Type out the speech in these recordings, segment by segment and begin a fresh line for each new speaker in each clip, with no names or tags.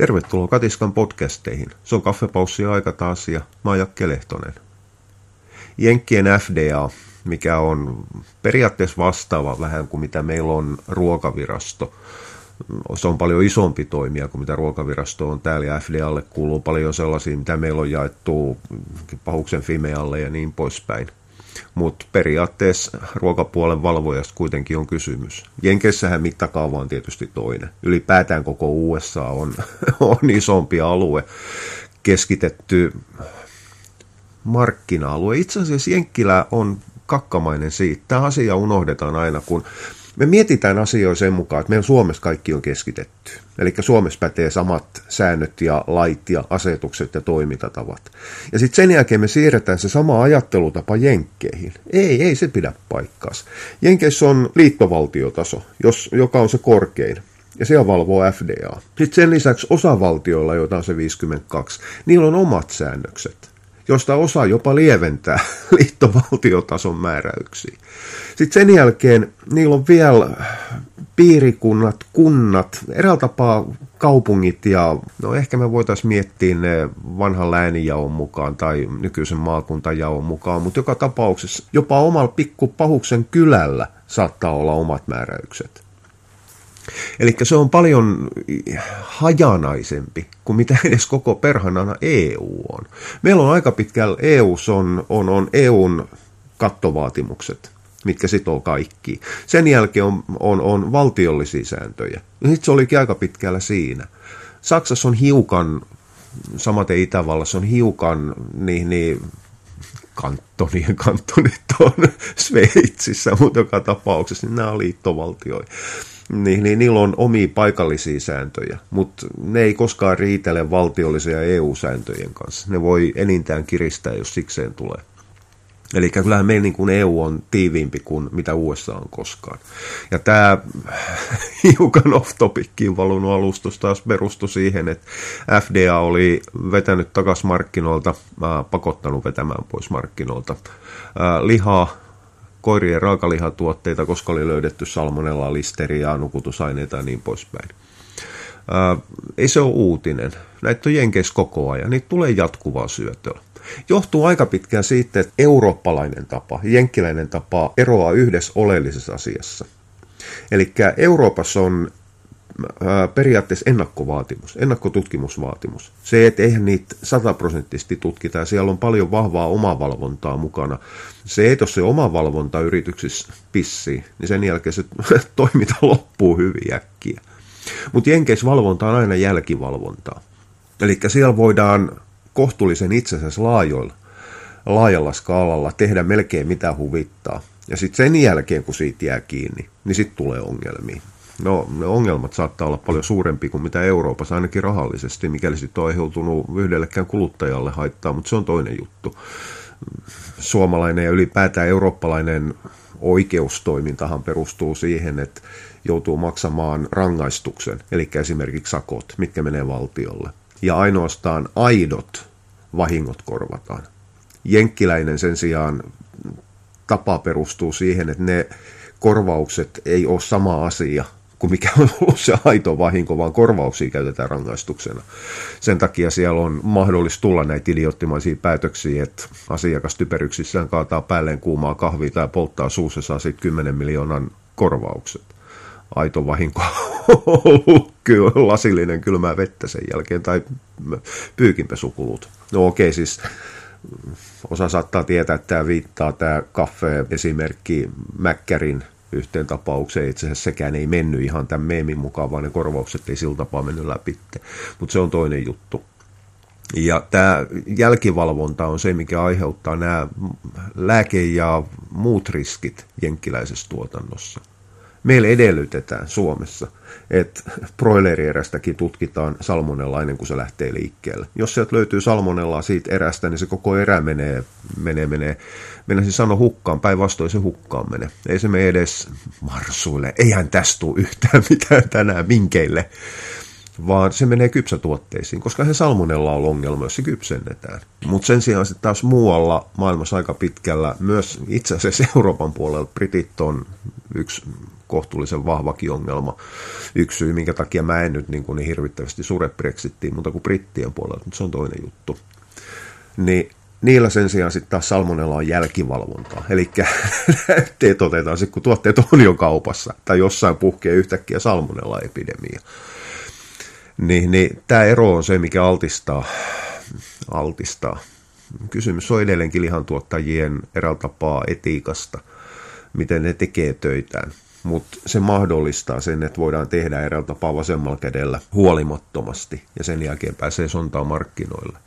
Tervetuloa Katiskan podcasteihin. Se on kaffepaussi aika taas ja mä oon Jakke Lehtonen. Jenkkien FDA, mikä on periaatteessa vastaava vähän kuin mitä meillä on ruokavirasto. Se on paljon isompi toimija kuin mitä ruokavirasto on täällä ja FDAlle kuuluu paljon sellaisia, mitä meillä on jaettu pahuksen Fimealle ja niin poispäin mutta periaatteessa ruokapuolen valvojasta kuitenkin on kysymys. Jenkeissähän mittakaava on tietysti toinen. Ylipäätään koko USA on, on isompi alue, keskitetty markkina-alue. Itse asiassa Jenkkilä on kakkamainen siitä. Tämä asia unohdetaan aina, kun me mietitään asioita sen mukaan, että meillä Suomessa kaikki on keskitetty. Eli Suomessa pätee samat säännöt ja lait ja asetukset ja toimintatavat. Ja sitten sen jälkeen me siirretään se sama ajattelutapa Jenkkeihin. Ei, ei se pidä paikkaansa. Jenkeissä on liittovaltiotaso, jos, joka on se korkein ja siellä valvoo FDA. Sitten sen lisäksi osavaltioilla, joita on se 52, niillä on omat säännökset josta osa jopa lieventää liittovaltiotason määräyksiä. Sitten sen jälkeen niillä on vielä piirikunnat, kunnat, eräällä tapaa kaupungit ja no ehkä me voitaisiin miettiä ne vanhan läänijaon mukaan tai nykyisen maakuntajaon mukaan, mutta joka tapauksessa jopa omalla pikkupahuksen kylällä saattaa olla omat määräykset. Eli se on paljon hajanaisempi kuin mitä edes koko perhanana EU on. Meillä on aika pitkällä EU on, on, on EUn kattovaatimukset, mitkä sitoo kaikki. Sen jälkeen on, on, on valtiollisia sääntöjä. Sitten se olikin aika pitkällä siinä. Saksassa on hiukan, samaten Itävallassa on hiukan niin, niin kantonien kantonit on Sveitsissä, mutta joka tapauksessa niin nämä on liittovaltioita niin, niin niillä on omia paikallisia sääntöjä, mutta ne ei koskaan riitele valtiollisia EU-sääntöjen kanssa. Ne voi enintään kiristää, jos sikseen tulee. Eli kyllähän meillä niin kuin EU on tiiviimpi kuin mitä USA on koskaan. Ja tämä hiukan off-topickiin valunut alustus taas perustui siihen, että FDA oli vetänyt takaisin markkinoilta, pakottanut vetämään pois markkinoilta lihaa, koirien raakalihatuotteita, koska oli löydetty salmonella, listeriaa, nukutusaineita ja niin poispäin. Ää, ei se ole uutinen. Näitä on jenkeissä koko ajan. Niitä tulee jatkuvaa syötöä. Johtuu aika pitkään siitä, että eurooppalainen tapa, jenkkiläinen tapa eroaa yhdessä oleellisessa asiassa. Eli Euroopassa on periaatteessa ennakkovaatimus, ennakkotutkimusvaatimus. Se, että eihän niitä sataprosenttisesti tutkita ja siellä on paljon vahvaa omavalvontaa mukana. Se, että jos se omavalvonta yrityksissä pissii, niin sen jälkeen se toiminta loppuu hyvin äkkiä. Mutta Jenkeissä valvonta on aina jälkivalvontaa. Eli siellä voidaan kohtuullisen itsensä laajoilla, laajalla skaalalla tehdä melkein mitä huvittaa. Ja sitten sen jälkeen, kun siitä jää kiinni, niin sitten tulee ongelmia. No, ne ongelmat saattaa olla paljon suurempi kuin mitä Euroopassa, ainakin rahallisesti, mikäli sitten on aiheutunut yhdellekään kuluttajalle haittaa, mutta se on toinen juttu. Suomalainen ja ylipäätään eurooppalainen oikeustoimintahan perustuu siihen, että joutuu maksamaan rangaistuksen, eli esimerkiksi sakot, mitkä menee valtiolle. Ja ainoastaan aidot vahingot korvataan. Jenkkiläinen sen sijaan tapa perustuu siihen, että ne korvaukset ei ole sama asia kuin mikä on ollut se aito vahinko, vaan korvauksia käytetään rangaistuksena. Sen takia siellä on mahdollista tulla näitä idioottimaisia päätöksiä, että asiakas typeryksissään kaataa päälleen kuumaa kahvia tai polttaa suussa saa sitten 10 miljoonan korvaukset. Aito vahinko ollut kyllä lasillinen kylmää vettä sen jälkeen tai pyykinpesukulut. No okei, okay, siis osa saattaa tietää, että tämä viittaa tämä kaffe-esimerkki Mäkkärin yhteen tapaukseen. Itse asiassa sekään ei mennyt ihan tämän meemin mukaan, vaan ne korvaukset ei sillä tapaa mennyt läpi. Mutta se on toinen juttu. Ja tämä jälkivalvonta on se, mikä aiheuttaa nämä lääke- ja muut riskit jenkkiläisessä tuotannossa. Meillä edellytetään Suomessa, että broilerierästäkin tutkitaan salmonella ennen kuin se lähtee liikkeelle. Jos sieltä löytyy salmonellaa siitä erästä, niin se koko erä menee, menee, menee mennä siis sanoa hukkaan, päinvastoin se hukkaan menee. Ei se mene edes marsuille, eihän tästä tule yhtään mitään tänään minkeille, vaan se menee kypsätuotteisiin, koska se salmonella on ongelma, jos se kypsennetään. Mutta sen sijaan sitten taas muualla maailmassa aika pitkällä, myös itse asiassa Euroopan puolella Britit on yksi kohtuullisen vahvakin ongelma. Yksi syy, minkä takia mä en nyt niin, kuin niin hirvittävästi sure Brexittiin, mutta kuin brittien puolella, mutta se on toinen juttu. Niin Niillä sen sijaan sitten taas salmonella on jälkivalvontaa. Eli näytteet otetaan sitten, kun tuotteet on jo kaupassa tai jossain puhkee yhtäkkiä salmonella-epidemia. Niin, niin tämä ero on se, mikä altistaa, altistaa. Kysymys on edelleenkin lihantuottajien eräältä tapaa etiikasta, miten ne tekee töitään. Mutta se mahdollistaa sen, että voidaan tehdä eräältä tapaa vasemmalla kädellä huolimattomasti ja sen jälkeen pääsee sontaa markkinoille.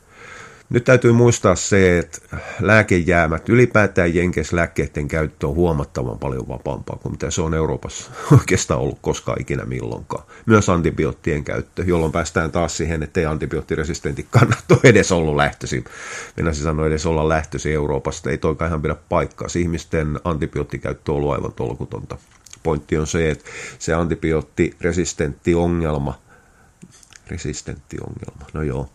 Nyt täytyy muistaa se, että lääkejäämät, ylipäätään Jenkes lääkkeiden käyttö on huomattavan paljon vapaampaa kuin mitä se on Euroopassa oikeastaan ollut koskaan ikinä milloinkaan. Myös antibioottien käyttö, jolloin päästään taas siihen, että ei antibioottiresistentit kannat ole edes ollut lähtöisin. Minä se sanoin edes olla lähtöisin Euroopasta, ei toikaan ihan pidä paikkaa. Ihmisten antibioottikäyttö on ollut aivan tolkutonta. Pointti on se, että se antibioottiresistentti ongelma, resistentti ongelma, no joo,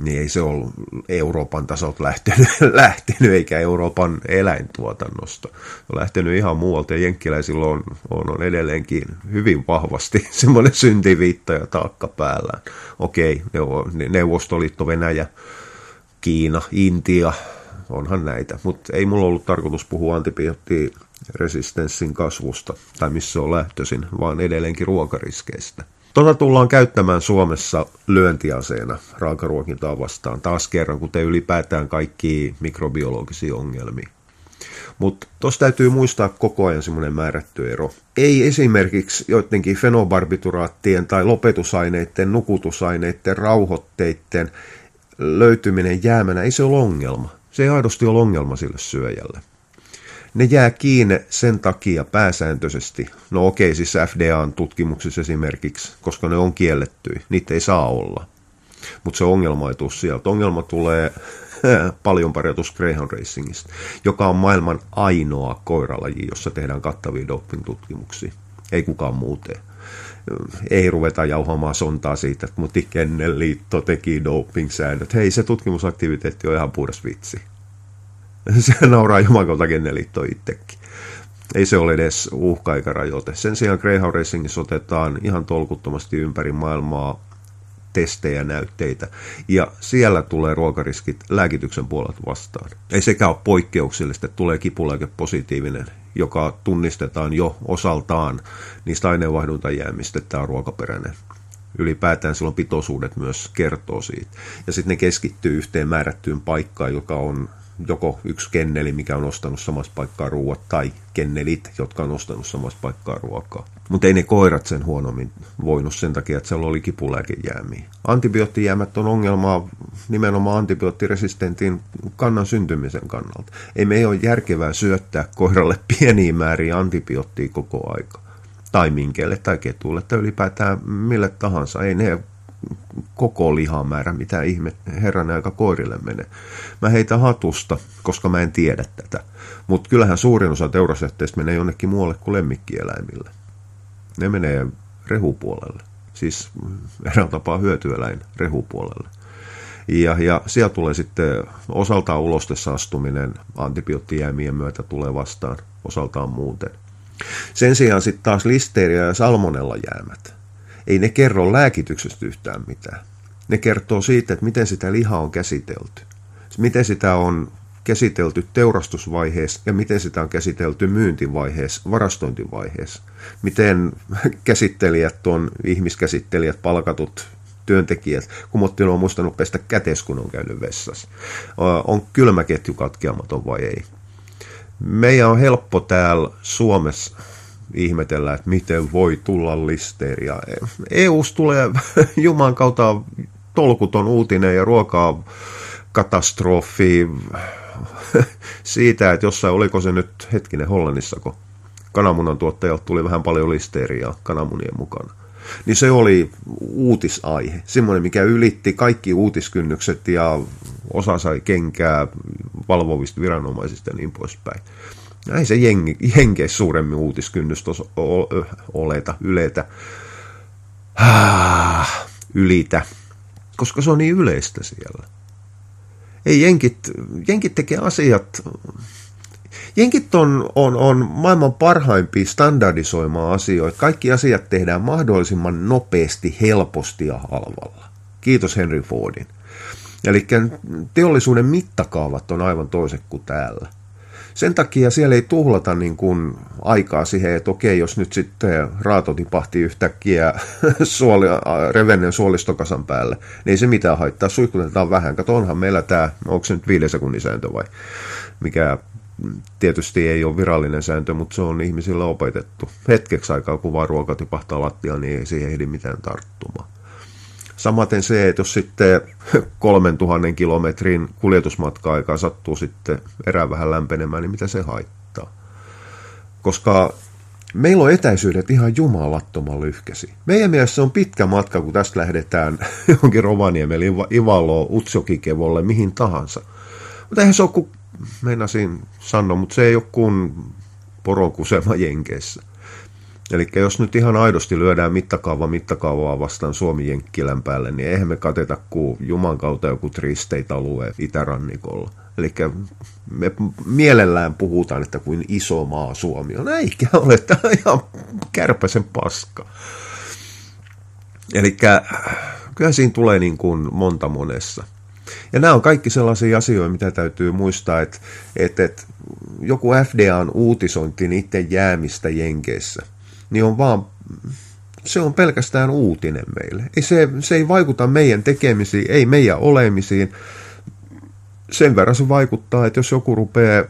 niin ei se ollut Euroopan tasolta lähtenyt, lähtenyt eikä Euroopan eläintuotannosta. On lähtenyt ihan muualta ja jenkkiläisillä on, on, on edelleenkin hyvin vahvasti semmoinen syntiviitta ja taakka päällään. Okei, Neuvostoliitto, Venäjä, Kiina, Intia, onhan näitä, mutta ei mulla ollut tarkoitus puhua antibioottiresistenssin kasvusta tai missä on lähtöisin, vaan edelleenkin ruokariskeistä. Tota tullaan käyttämään Suomessa lyöntiaseena raakaruokintaa vastaan taas kerran, kuten ylipäätään kaikki mikrobiologisia ongelmia. Mutta tuossa täytyy muistaa koko ajan semmoinen määrätty ero. Ei esimerkiksi joidenkin fenobarbituraattien tai lopetusaineiden, nukutusaineiden, rauhoitteiden löytyminen jäämänä, ei se ole ongelma. Se ei aidosti ole ongelma sille syöjälle ne jää kiinni sen takia pääsääntöisesti, no okei, siis FDAn tutkimuksissa esimerkiksi, koska ne on kielletty, niitä ei saa olla. Mutta se ongelma ei tule sieltä. Ongelma tulee paljon parjatus Greyhound Racingista, joka on maailman ainoa koiralaji, jossa tehdään kattavia doping-tutkimuksia. Ei kukaan muuten. Ei ruveta jauhamaan sontaa siitä, että muti liitto teki doping-säännöt. Hei, se tutkimusaktiviteetti on ihan puhdas vitsi. se nauraa jumakalta Kenneliitto itsekin. Ei se ole edes uhka eikä rajoite. Sen sijaan Greyhound Racingissa otetaan ihan tolkuttomasti ympäri maailmaa testejä, näytteitä. Ja siellä tulee ruokariskit lääkityksen puolelta vastaan. Ei sekään ole poikkeuksellista, että tulee kipulääke positiivinen, joka tunnistetaan jo osaltaan niistä aineenvaihduntajäämistä, että tämä on ruokaperäinen. Ylipäätään silloin pitoisuudet myös kertoo siitä. Ja sitten ne keskittyy yhteen määrättyyn paikkaan, joka on joko yksi kenneli, mikä on ostanut samassa paikkaa ruoat, tai kennelit, jotka on ostanut samassa paikkaa ruokaa. Mutta ei ne koirat sen huonommin voinut sen takia, että siellä oli kipulääkejäämiä. Antibioottijäämät on ongelma nimenomaan antibioottiresistentin kannan syntymisen kannalta. Ei me ei ole järkevää syöttää koiralle pieniä määriä antibioottia koko aika. Tai minkeille tai ketuille tai ylipäätään mille tahansa. Ei ne koko lihamäärä, mitä ihme herran aika koirille menee. Mä heitä hatusta, koska mä en tiedä tätä. Mutta kyllähän suurin osa teurasetteistä menee jonnekin muualle kuin lemmikkieläimille. Ne menee rehupuolelle. Siis erään tapaa hyötyeläin rehupuolelle. Ja, ja siellä tulee sitten osaltaan ulostessa astuminen antibioottijäämien myötä tulee vastaan, osaltaan muuten. Sen sijaan sitten taas listeeria ja salmonella jäämät ei ne kerro lääkityksestä yhtään mitään. Ne kertoo siitä, että miten sitä lihaa on käsitelty. Miten sitä on käsitelty teurastusvaiheessa ja miten sitä on käsitelty myyntivaiheessa, varastointivaiheessa. Miten käsittelijät on, ihmiskäsittelijät, palkatut työntekijät, kun on muistanut pestä kätes, kun on käynyt vessassa. On kylmäketju katkeamaton vai ei? Meidän on helppo täällä Suomessa ihmetellä, että miten voi tulla listeeria. EUS tulee Juman kautta tolkuton uutinen ja ruokaa katastrofi siitä, että jossain, oliko se nyt hetkinen Hollannissa, kun kananmunan tuottajalta tuli vähän paljon listeeriä kananmunien mukana. Niin se oli uutisaihe, semmoinen, mikä ylitti kaikki uutiskynnykset ja osa sai kenkää valvovista viranomaisista ja niin poispäin ei se jengi, jenkeissä suuremmin uutiskynnys oleta, yletä, ah, ylitä, koska se on niin yleistä siellä. Ei jenkit, jenkit tekee asiat, Jenkit on, on, on maailman parhaimpia standardisoimaan asioita. Kaikki asiat tehdään mahdollisimman nopeasti, helposti ja halvalla. Kiitos Henry Fordin. Eli teollisuuden mittakaavat on aivan toiset kuin täällä. Sen takia siellä ei tuhlata niin kuin aikaa siihen, että okei, jos nyt sitten raato tipahti yhtäkkiä suoli, revennen suolistokasan päälle, niin ei se mitään haittaa, suihkutetaan vähän. Kato, onhan meillä tämä, onko se nyt viiden sekunnin sääntö vai mikä tietysti ei ole virallinen sääntö, mutta se on ihmisille opetettu. Hetkeksi aikaa, kun vaan ruoka tipahtaa lattiaan, niin ei siihen ehdi mitään tarttumaan. Samaten se, että jos sitten 3000 kilometrin kuljetusmatka-aikaa sattuu sitten erään vähän lämpenemään, niin mitä se haittaa? Koska meillä on etäisyydet ihan jumalattoman lyhkäsi. Meidän mielessä on pitkä matka, kun tästä lähdetään johonkin Rovaniemelle, Ivaloon, Utsjokikevolle, mihin tahansa. Mutta eihän se ole kuin, meinasin sanoa, mutta se ei ole kuin poronkusema Jenkeissä. Eli jos nyt ihan aidosti lyödään mittakaava mittakaavaa vastaan Suomi Jenkkilän päälle, niin eihän me kateta kuin Juman kautta joku tristeit alue itärannikolla. Eli me mielellään puhutaan, että kuin iso maa Suomi on. Eikä ole, tämä on ihan kärpäsen paska. Eli kyllä siinä tulee niin kuin monta monessa. Ja nämä on kaikki sellaisia asioita, mitä täytyy muistaa, että, että, että joku FDAn uutisointi niiden jäämistä Jenkeissä – niin on vaan, se on pelkästään uutinen meille. Ei se, se ei vaikuta meidän tekemisiin, ei meidän olemisiin. Sen verran se vaikuttaa, että jos joku rupeaa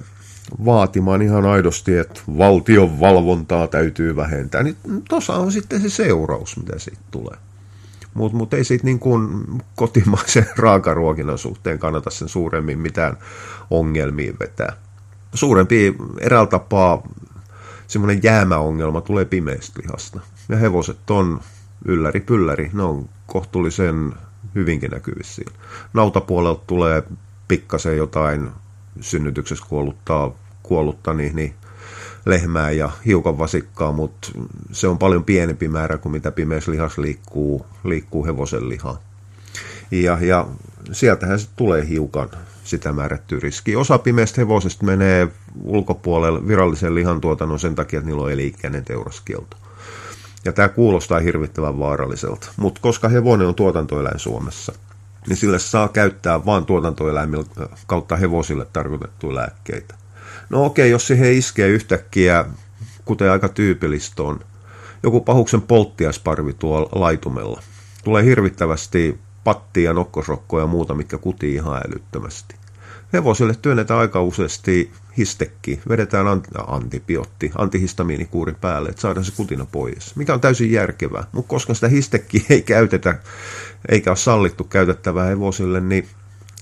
vaatimaan ihan aidosti, että valtion valvontaa täytyy vähentää, niin tuossa on sitten se seuraus, mitä siitä tulee. Mutta mut ei siitä niin kuin kotimaisen raakaruokinnan suhteen kannata sen suuremmin mitään ongelmia vetää. Suurempi eräällä tapaa semmoinen jäämäongelma tulee pimeästä lihasta. Ja hevoset on ylläri pylläri, ne on kohtuullisen hyvinkin näkyvissä Nautapuolelta tulee pikkasen jotain synnytyksessä kuolluttaa, kuollutta niin, niin lehmää ja hiukan vasikkaa, mutta se on paljon pienempi määrä kuin mitä pimeässä lihas liikkuu, liikkuu hevosen lihaa. Ja, ja sieltähän se tulee hiukan sitä määrättyä riskiä. Osa pimeästä hevosesta menee ulkopuolelle virallisen lihantuotannon sen takia, että niillä on eli-ikäinen teuraskielto. Ja tämä kuulostaa hirvittävän vaaralliselta. Mutta koska hevonen on tuotantoeläin Suomessa, niin sille saa käyttää vain tuotantoeläimillä kautta hevosille tarkoitettuja lääkkeitä. No okei, jos siihen iskee yhtäkkiä, kuten aika tyypillistä on, joku pahuksen polttiasparvi tuolla laitumella. Tulee hirvittävästi pattia, nokkosrokkoja ja muuta, mikä kutii ihan älyttömästi. Hevosille työnnetään aika useasti histekki, vedetään antibiotti, antihistamiinikuuri päälle, että saadaan se kutina pois, mikä on täysin järkevää. Mutta koska sitä histekkiä ei käytetä, eikä ole sallittu käytettävää hevosille, niin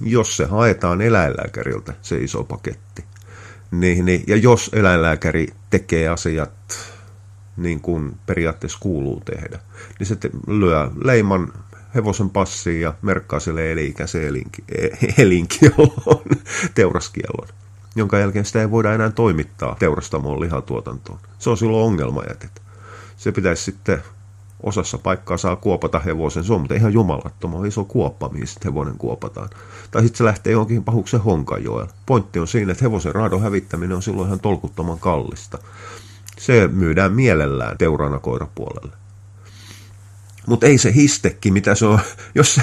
jos se haetaan eläinlääkäriltä, se iso paketti, niin, niin, ja jos eläinlääkäri tekee asiat niin kuin periaatteessa kuuluu tehdä, niin se lyö leiman hevosen passiin ja merkkaa sille eli-ikäisen elinki, elinkielon, teuraskielon, jonka jälkeen sitä ei voida enää toimittaa teurastamoon lihatuotantoon. Se on silloin ongelma jätet. Se pitäisi sitten osassa paikkaa saa kuopata hevosen. Se on mutta ihan jumalattoman iso kuoppa, mihin sitten hevonen kuopataan. Tai sitten se lähtee johonkin pahuksen honkajoelle. Pointti on siinä, että hevosen raadon hävittäminen on silloin ihan tolkuttoman kallista. Se myydään mielellään teurana koirapuolelle. Mutta ei se histekki, mitä se on, jos se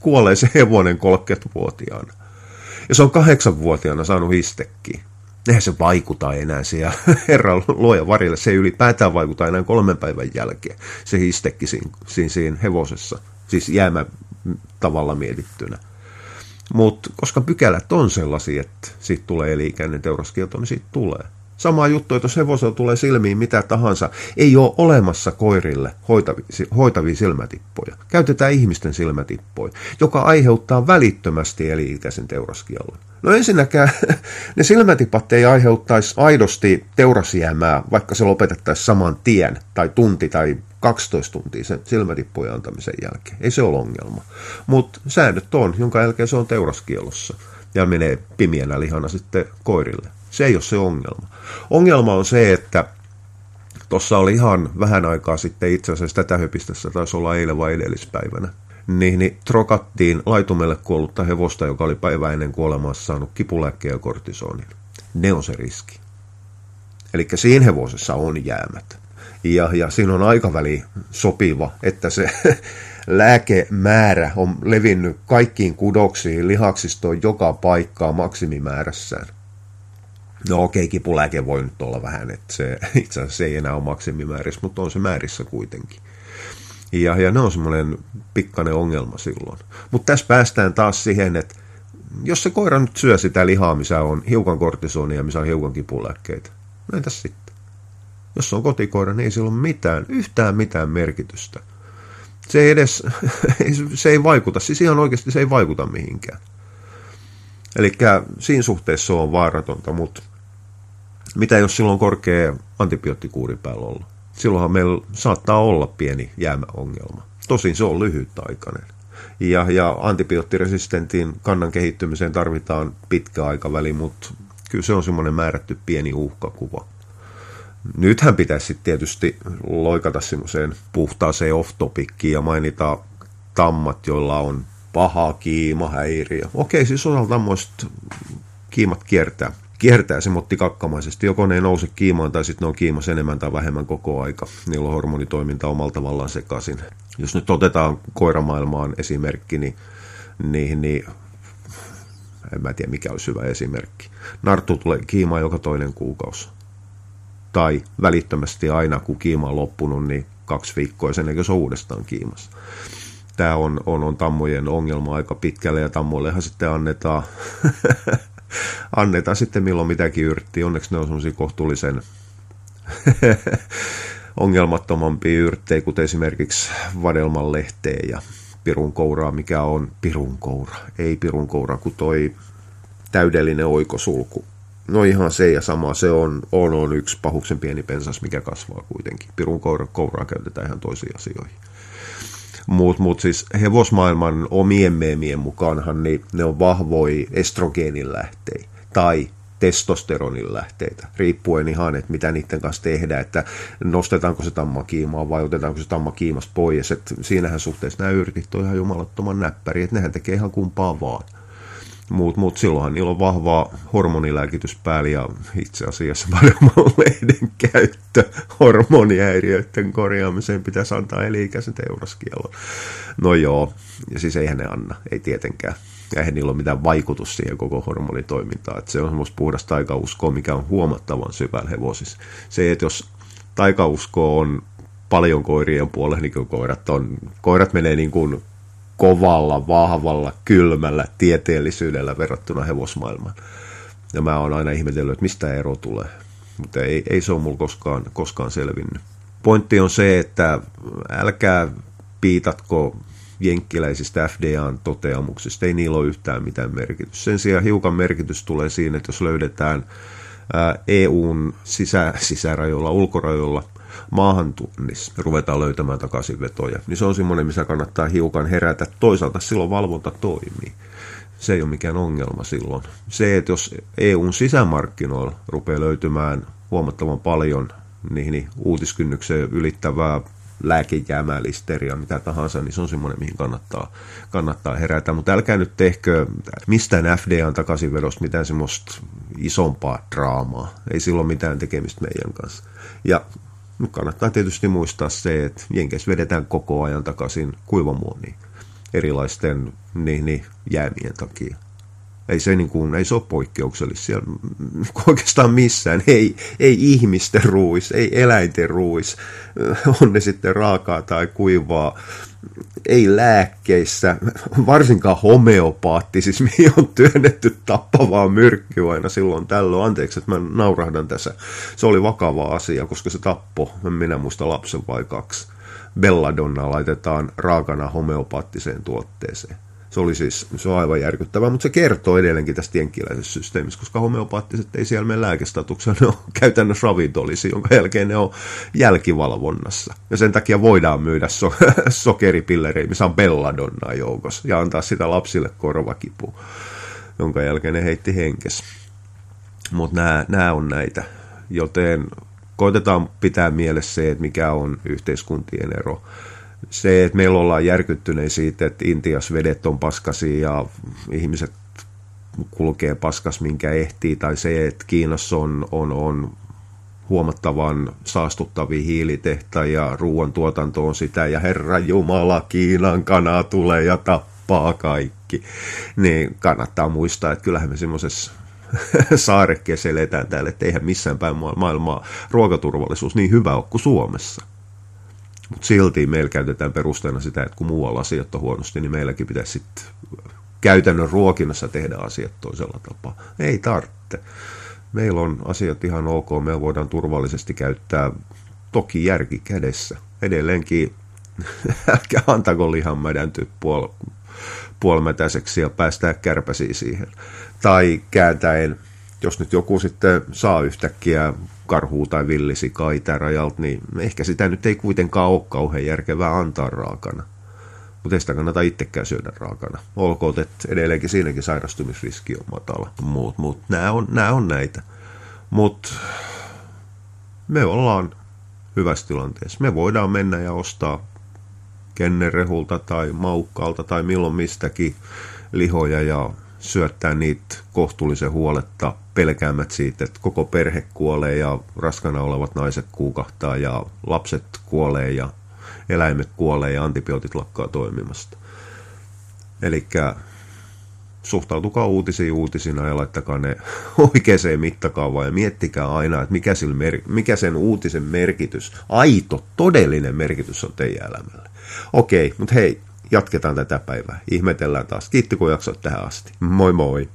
kuolee se hevonen 30-vuotiaana. Ja se on kahdeksanvuotiaana saanut histekki. Eihän se vaikuta enää siellä herran luoja varille. Se ei ylipäätään vaikuta enää kolmen päivän jälkeen. Se histekki siinä, siinä, siinä hevosessa. Siis jäämä tavalla mietittynä. Mutta koska pykälät on sellaisia, että siitä tulee eli-ikäinen teuraskielto, niin siitä tulee. Sama juttu, että jos hevosella tulee silmiin mitä tahansa, ei ole olemassa koirille hoitavia, hoitavia silmätippoja. Käytetään ihmisten silmätippoja, joka aiheuttaa välittömästi eli-ikäisen teuraskiellon. No ensinnäkään ne silmätipat ei aiheuttaisi aidosti teurasjäämää, vaikka se lopetettaisiin saman tien, tai tunti tai 12 tuntia sen silmätippujen antamisen jälkeen. Ei se ole ongelma. Mutta säännöt on, jonka jälkeen se on teuraskielossa ja menee pimienä lihana sitten koirille. Se ei ole se ongelma. Ongelma on se, että tuossa oli ihan vähän aikaa sitten itse asiassa tätä höpistössä, taisi olla eilen vai edellispäivänä, niin, niin trokattiin laitumelle kuollutta hevosta, joka oli päivä ennen kuolemaa saanut kipulääkkeen ja kortisonin. ne on se riski. Eli siinä hevosessa on jäämät. Ja, ja siinä on aikaväli sopiva, että se lääkemäärä on levinnyt kaikkiin kudoksiin, lihaksistoon joka paikkaa maksimimäärässään. No okei, okay, kipulääke voi nyt olla vähän, että se itse asiassa ei enää ole maksimimäärissä, mutta on se määrissä kuitenkin. Ja, ja ne on semmoinen pikkainen ongelma silloin. Mutta tässä päästään taas siihen, että jos se koira nyt syö sitä lihaa, missä on hiukan kortisonia, missä on hiukan kipulääkkeitä, no entäs sitten? Jos on kotikoira, niin ei sillä ole mitään, yhtään mitään merkitystä. Se ei edes, se ei vaikuta, siis ihan oikeasti se ei vaikuta mihinkään. Eli siinä suhteessa se on vaaratonta, mutta mitä jos silloin on korkea antibioottikuuri päällä ollut? Silloinhan meillä saattaa olla pieni jäämäongelma. Tosin se on lyhytaikainen. Ja, ja antibioottiresistentin kannan kehittymiseen tarvitaan pitkä aikaväli, mutta kyllä se on semmoinen määrätty pieni uhkakuva. Nythän pitäisi tietysti loikata semmoiseen puhtaaseen off ja mainita tammat, joilla on paha kiimahäiriö. Okei, siis osalla tammoista kiimat kiertää. Kiertää se motti kakkamaisesti. Joko ne ei nouse kiimaan tai sitten ne on kiimas enemmän tai vähemmän koko aika. Niillä on hormonitoiminta omalla tavallaan sekaisin. Jos nyt otetaan koiramaailmaan esimerkki, niin, niin, niin en mä tiedä mikä olisi hyvä esimerkki. Narttu tulee kiimaan joka toinen kuukausi tai välittömästi aina, kun kiima on loppunut, niin kaksi viikkoa sen eikö se on uudestaan kiimassa. Tämä on, on, on tammojen ongelma aika pitkälle ja tammoillehan sitten annetaan, annetaan sitten milloin mitäkin yrttiä. Onneksi ne on semmoisia kohtuullisen ongelmattomampia yrttejä, kuten esimerkiksi vadelman lehteen ja pirun kouraa, mikä on pirun koura. Ei pirun koura, kun toi täydellinen oikosulku No ihan se ja sama, se on, on, on yksi pahuksen pieni pensas, mikä kasvaa kuitenkin. Pirun koura, kouraa käytetään ihan toisiin asioihin. Mutta mut siis hevosmaailman omien meemien mukaanhan niin ne on vahvoi estrogeenin lähteitä tai testosteronin lähteitä, riippuen ihan, että mitä niiden kanssa tehdään, että nostetaanko se tamma kiimaa vai otetaanko se tamma kiimasta pois. Et siinähän suhteessa nämä yrtit on ihan jumalattoman näppäri, että nehän tekee ihan kumpaa vaan mutta mut silloinhan niillä on vahvaa hormonilääkitys päällä ja itse asiassa varmaan lehden käyttö hormonihäiriöiden korjaamiseen pitäisi antaa eli-ikäisen teuraskielon. No joo, ja siis eihän ne anna, ei tietenkään. Eihän niillä ole mitään vaikutus siihen koko hormonitoimintaan. Että se on semmoista puhdasta taikauskoa, mikä on huomattavan syvällä hevosissa. Se, että jos taikausko on paljon koirien puolella, niin koirat, on, koirat menee niin kuin kovalla, vahvalla, kylmällä tieteellisyydellä verrattuna hevosmaailmaan. Ja mä oon aina ihmetellyt, että mistä ero tulee. Mutta ei, ei se ole mulla koskaan, koskaan selvinnyt. Pointti on se, että älkää piitatko jenkkiläisistä FDAn toteamuksista. Ei niillä ole yhtään mitään merkitystä. Sen sijaan hiukan merkitys tulee siinä, että jos löydetään EUn sisä, sisärajoilla, ulkorajoilla – maahantunnissa ruvetaan löytämään takaisinvetoja, niin se on semmoinen, missä kannattaa hiukan herätä. Toisaalta silloin valvonta toimii. Se ei ole mikään ongelma silloin. Se, että jos EUn sisämarkkinoilla rupeaa löytymään huomattavan paljon niihin uutiskynnyksen ylittävää lääkejäämää, listeria, mitä tahansa, niin se on semmoinen, mihin kannattaa, kannattaa herätä. Mutta älkää nyt tehkö mistään FDAn takaisinvedosta mitään semmoista isompaa draamaa. Ei silloin mitään tekemistä meidän kanssa. Ja nyt kannattaa tietysti muistaa se, että Jenkeissä vedetään koko ajan takaisin kuivamuoniin erilaisten niin, niin, jäämien takia. Ei se, niin kuin, ei se ole poikkeuksellista siellä oikeastaan missään. Ei, ei ihmisten ruuis, ei eläinten ruuis, on ne sitten raakaa tai kuivaa ei lääkkeissä, varsinkaan homeopaattisissa, mihin on työnnetty tappavaa myrkkyä aina silloin tällöin. Anteeksi, että mä naurahdan tässä. Se oli vakava asia, koska se tappo, minä muista lapsen vai kaksi. Belladonna laitetaan raakana homeopaattiseen tuotteeseen. Se oli siis se on aivan järkyttävää, mutta se kertoo edelleenkin tästä jenkkiläisestä systeemistä, koska homeopaattiset ei siellä mene lääkestatuksella, ne on käytännössä ravintolisi, jonka jälkeen ne on jälkivalvonnassa. Ja sen takia voidaan myydä so- sokeripillerejä, missä on belladonnaa joukossa, ja antaa sitä lapsille korvakipu, jonka jälkeen ne heitti henkes. Mutta nämä on näitä, joten koitetaan pitää mielessä se, että mikä on yhteiskuntien ero se, että meillä ollaan järkyttyneet siitä, että Intias vedet on paskasi ja ihmiset kulkee paskas minkä ehtii, tai se, että Kiinassa on, on, on huomattavan saastuttavia hiilitehtä ja ruoantuotanto on sitä, ja Herra Jumala, Kiinan kana tulee ja tappaa kaikki. Niin kannattaa muistaa, että kyllähän me semmoisessa saarekkeessa eletään täällä, että eihän missään päin maailmaa ruokaturvallisuus niin hyvä ole kuin Suomessa. Mutta silti meillä käytetään perusteena sitä, että kun muualla asiat on huonosti, niin meilläkin pitäisi sitten käytännön ruokinnassa tehdä asiat toisella tapaa. Ei tarvitse. Meillä on asiat ihan ok, me voidaan turvallisesti käyttää toki järki kädessä. Edelleenkin älkää antako lihan mädäntyä puol, puolimetäiseksi ja päästää kärpäsiä siihen. Tai kääntäen, jos nyt joku sitten saa yhtäkkiä karhuu tai villisikaa itärajalta, niin ehkä sitä nyt ei kuitenkaan ole kauhean järkevää antaa raakana. Mutta ei sitä kannata itsekään syödä raakana. Olkoon, että edelleenkin siinäkin sairastumisriski on matala. Muut, mut, nämä on, nämä on näitä. Mutta me ollaan hyvässä tilanteessa. Me voidaan mennä ja ostaa kennerehulta tai maukkaalta tai milloin mistäkin lihoja ja syöttää niitä kohtuullisen huoletta pelkäämät siitä, että koko perhe kuolee ja raskana olevat naiset kuukahtaa ja lapset kuolee ja eläimet kuolee ja antibiootit lakkaa toimimasta. Eli suhtautukaa uutisiin uutisina ja laittakaa ne oikeaan mittakaavaan ja miettikää aina, että mikä, mer- mikä sen uutisen merkitys, aito, todellinen merkitys on teidän elämälle. Okei, mutta hei, jatketaan tätä päivää. Ihmetellään taas. Kiitti kun jaksoit tähän asti. Moi moi!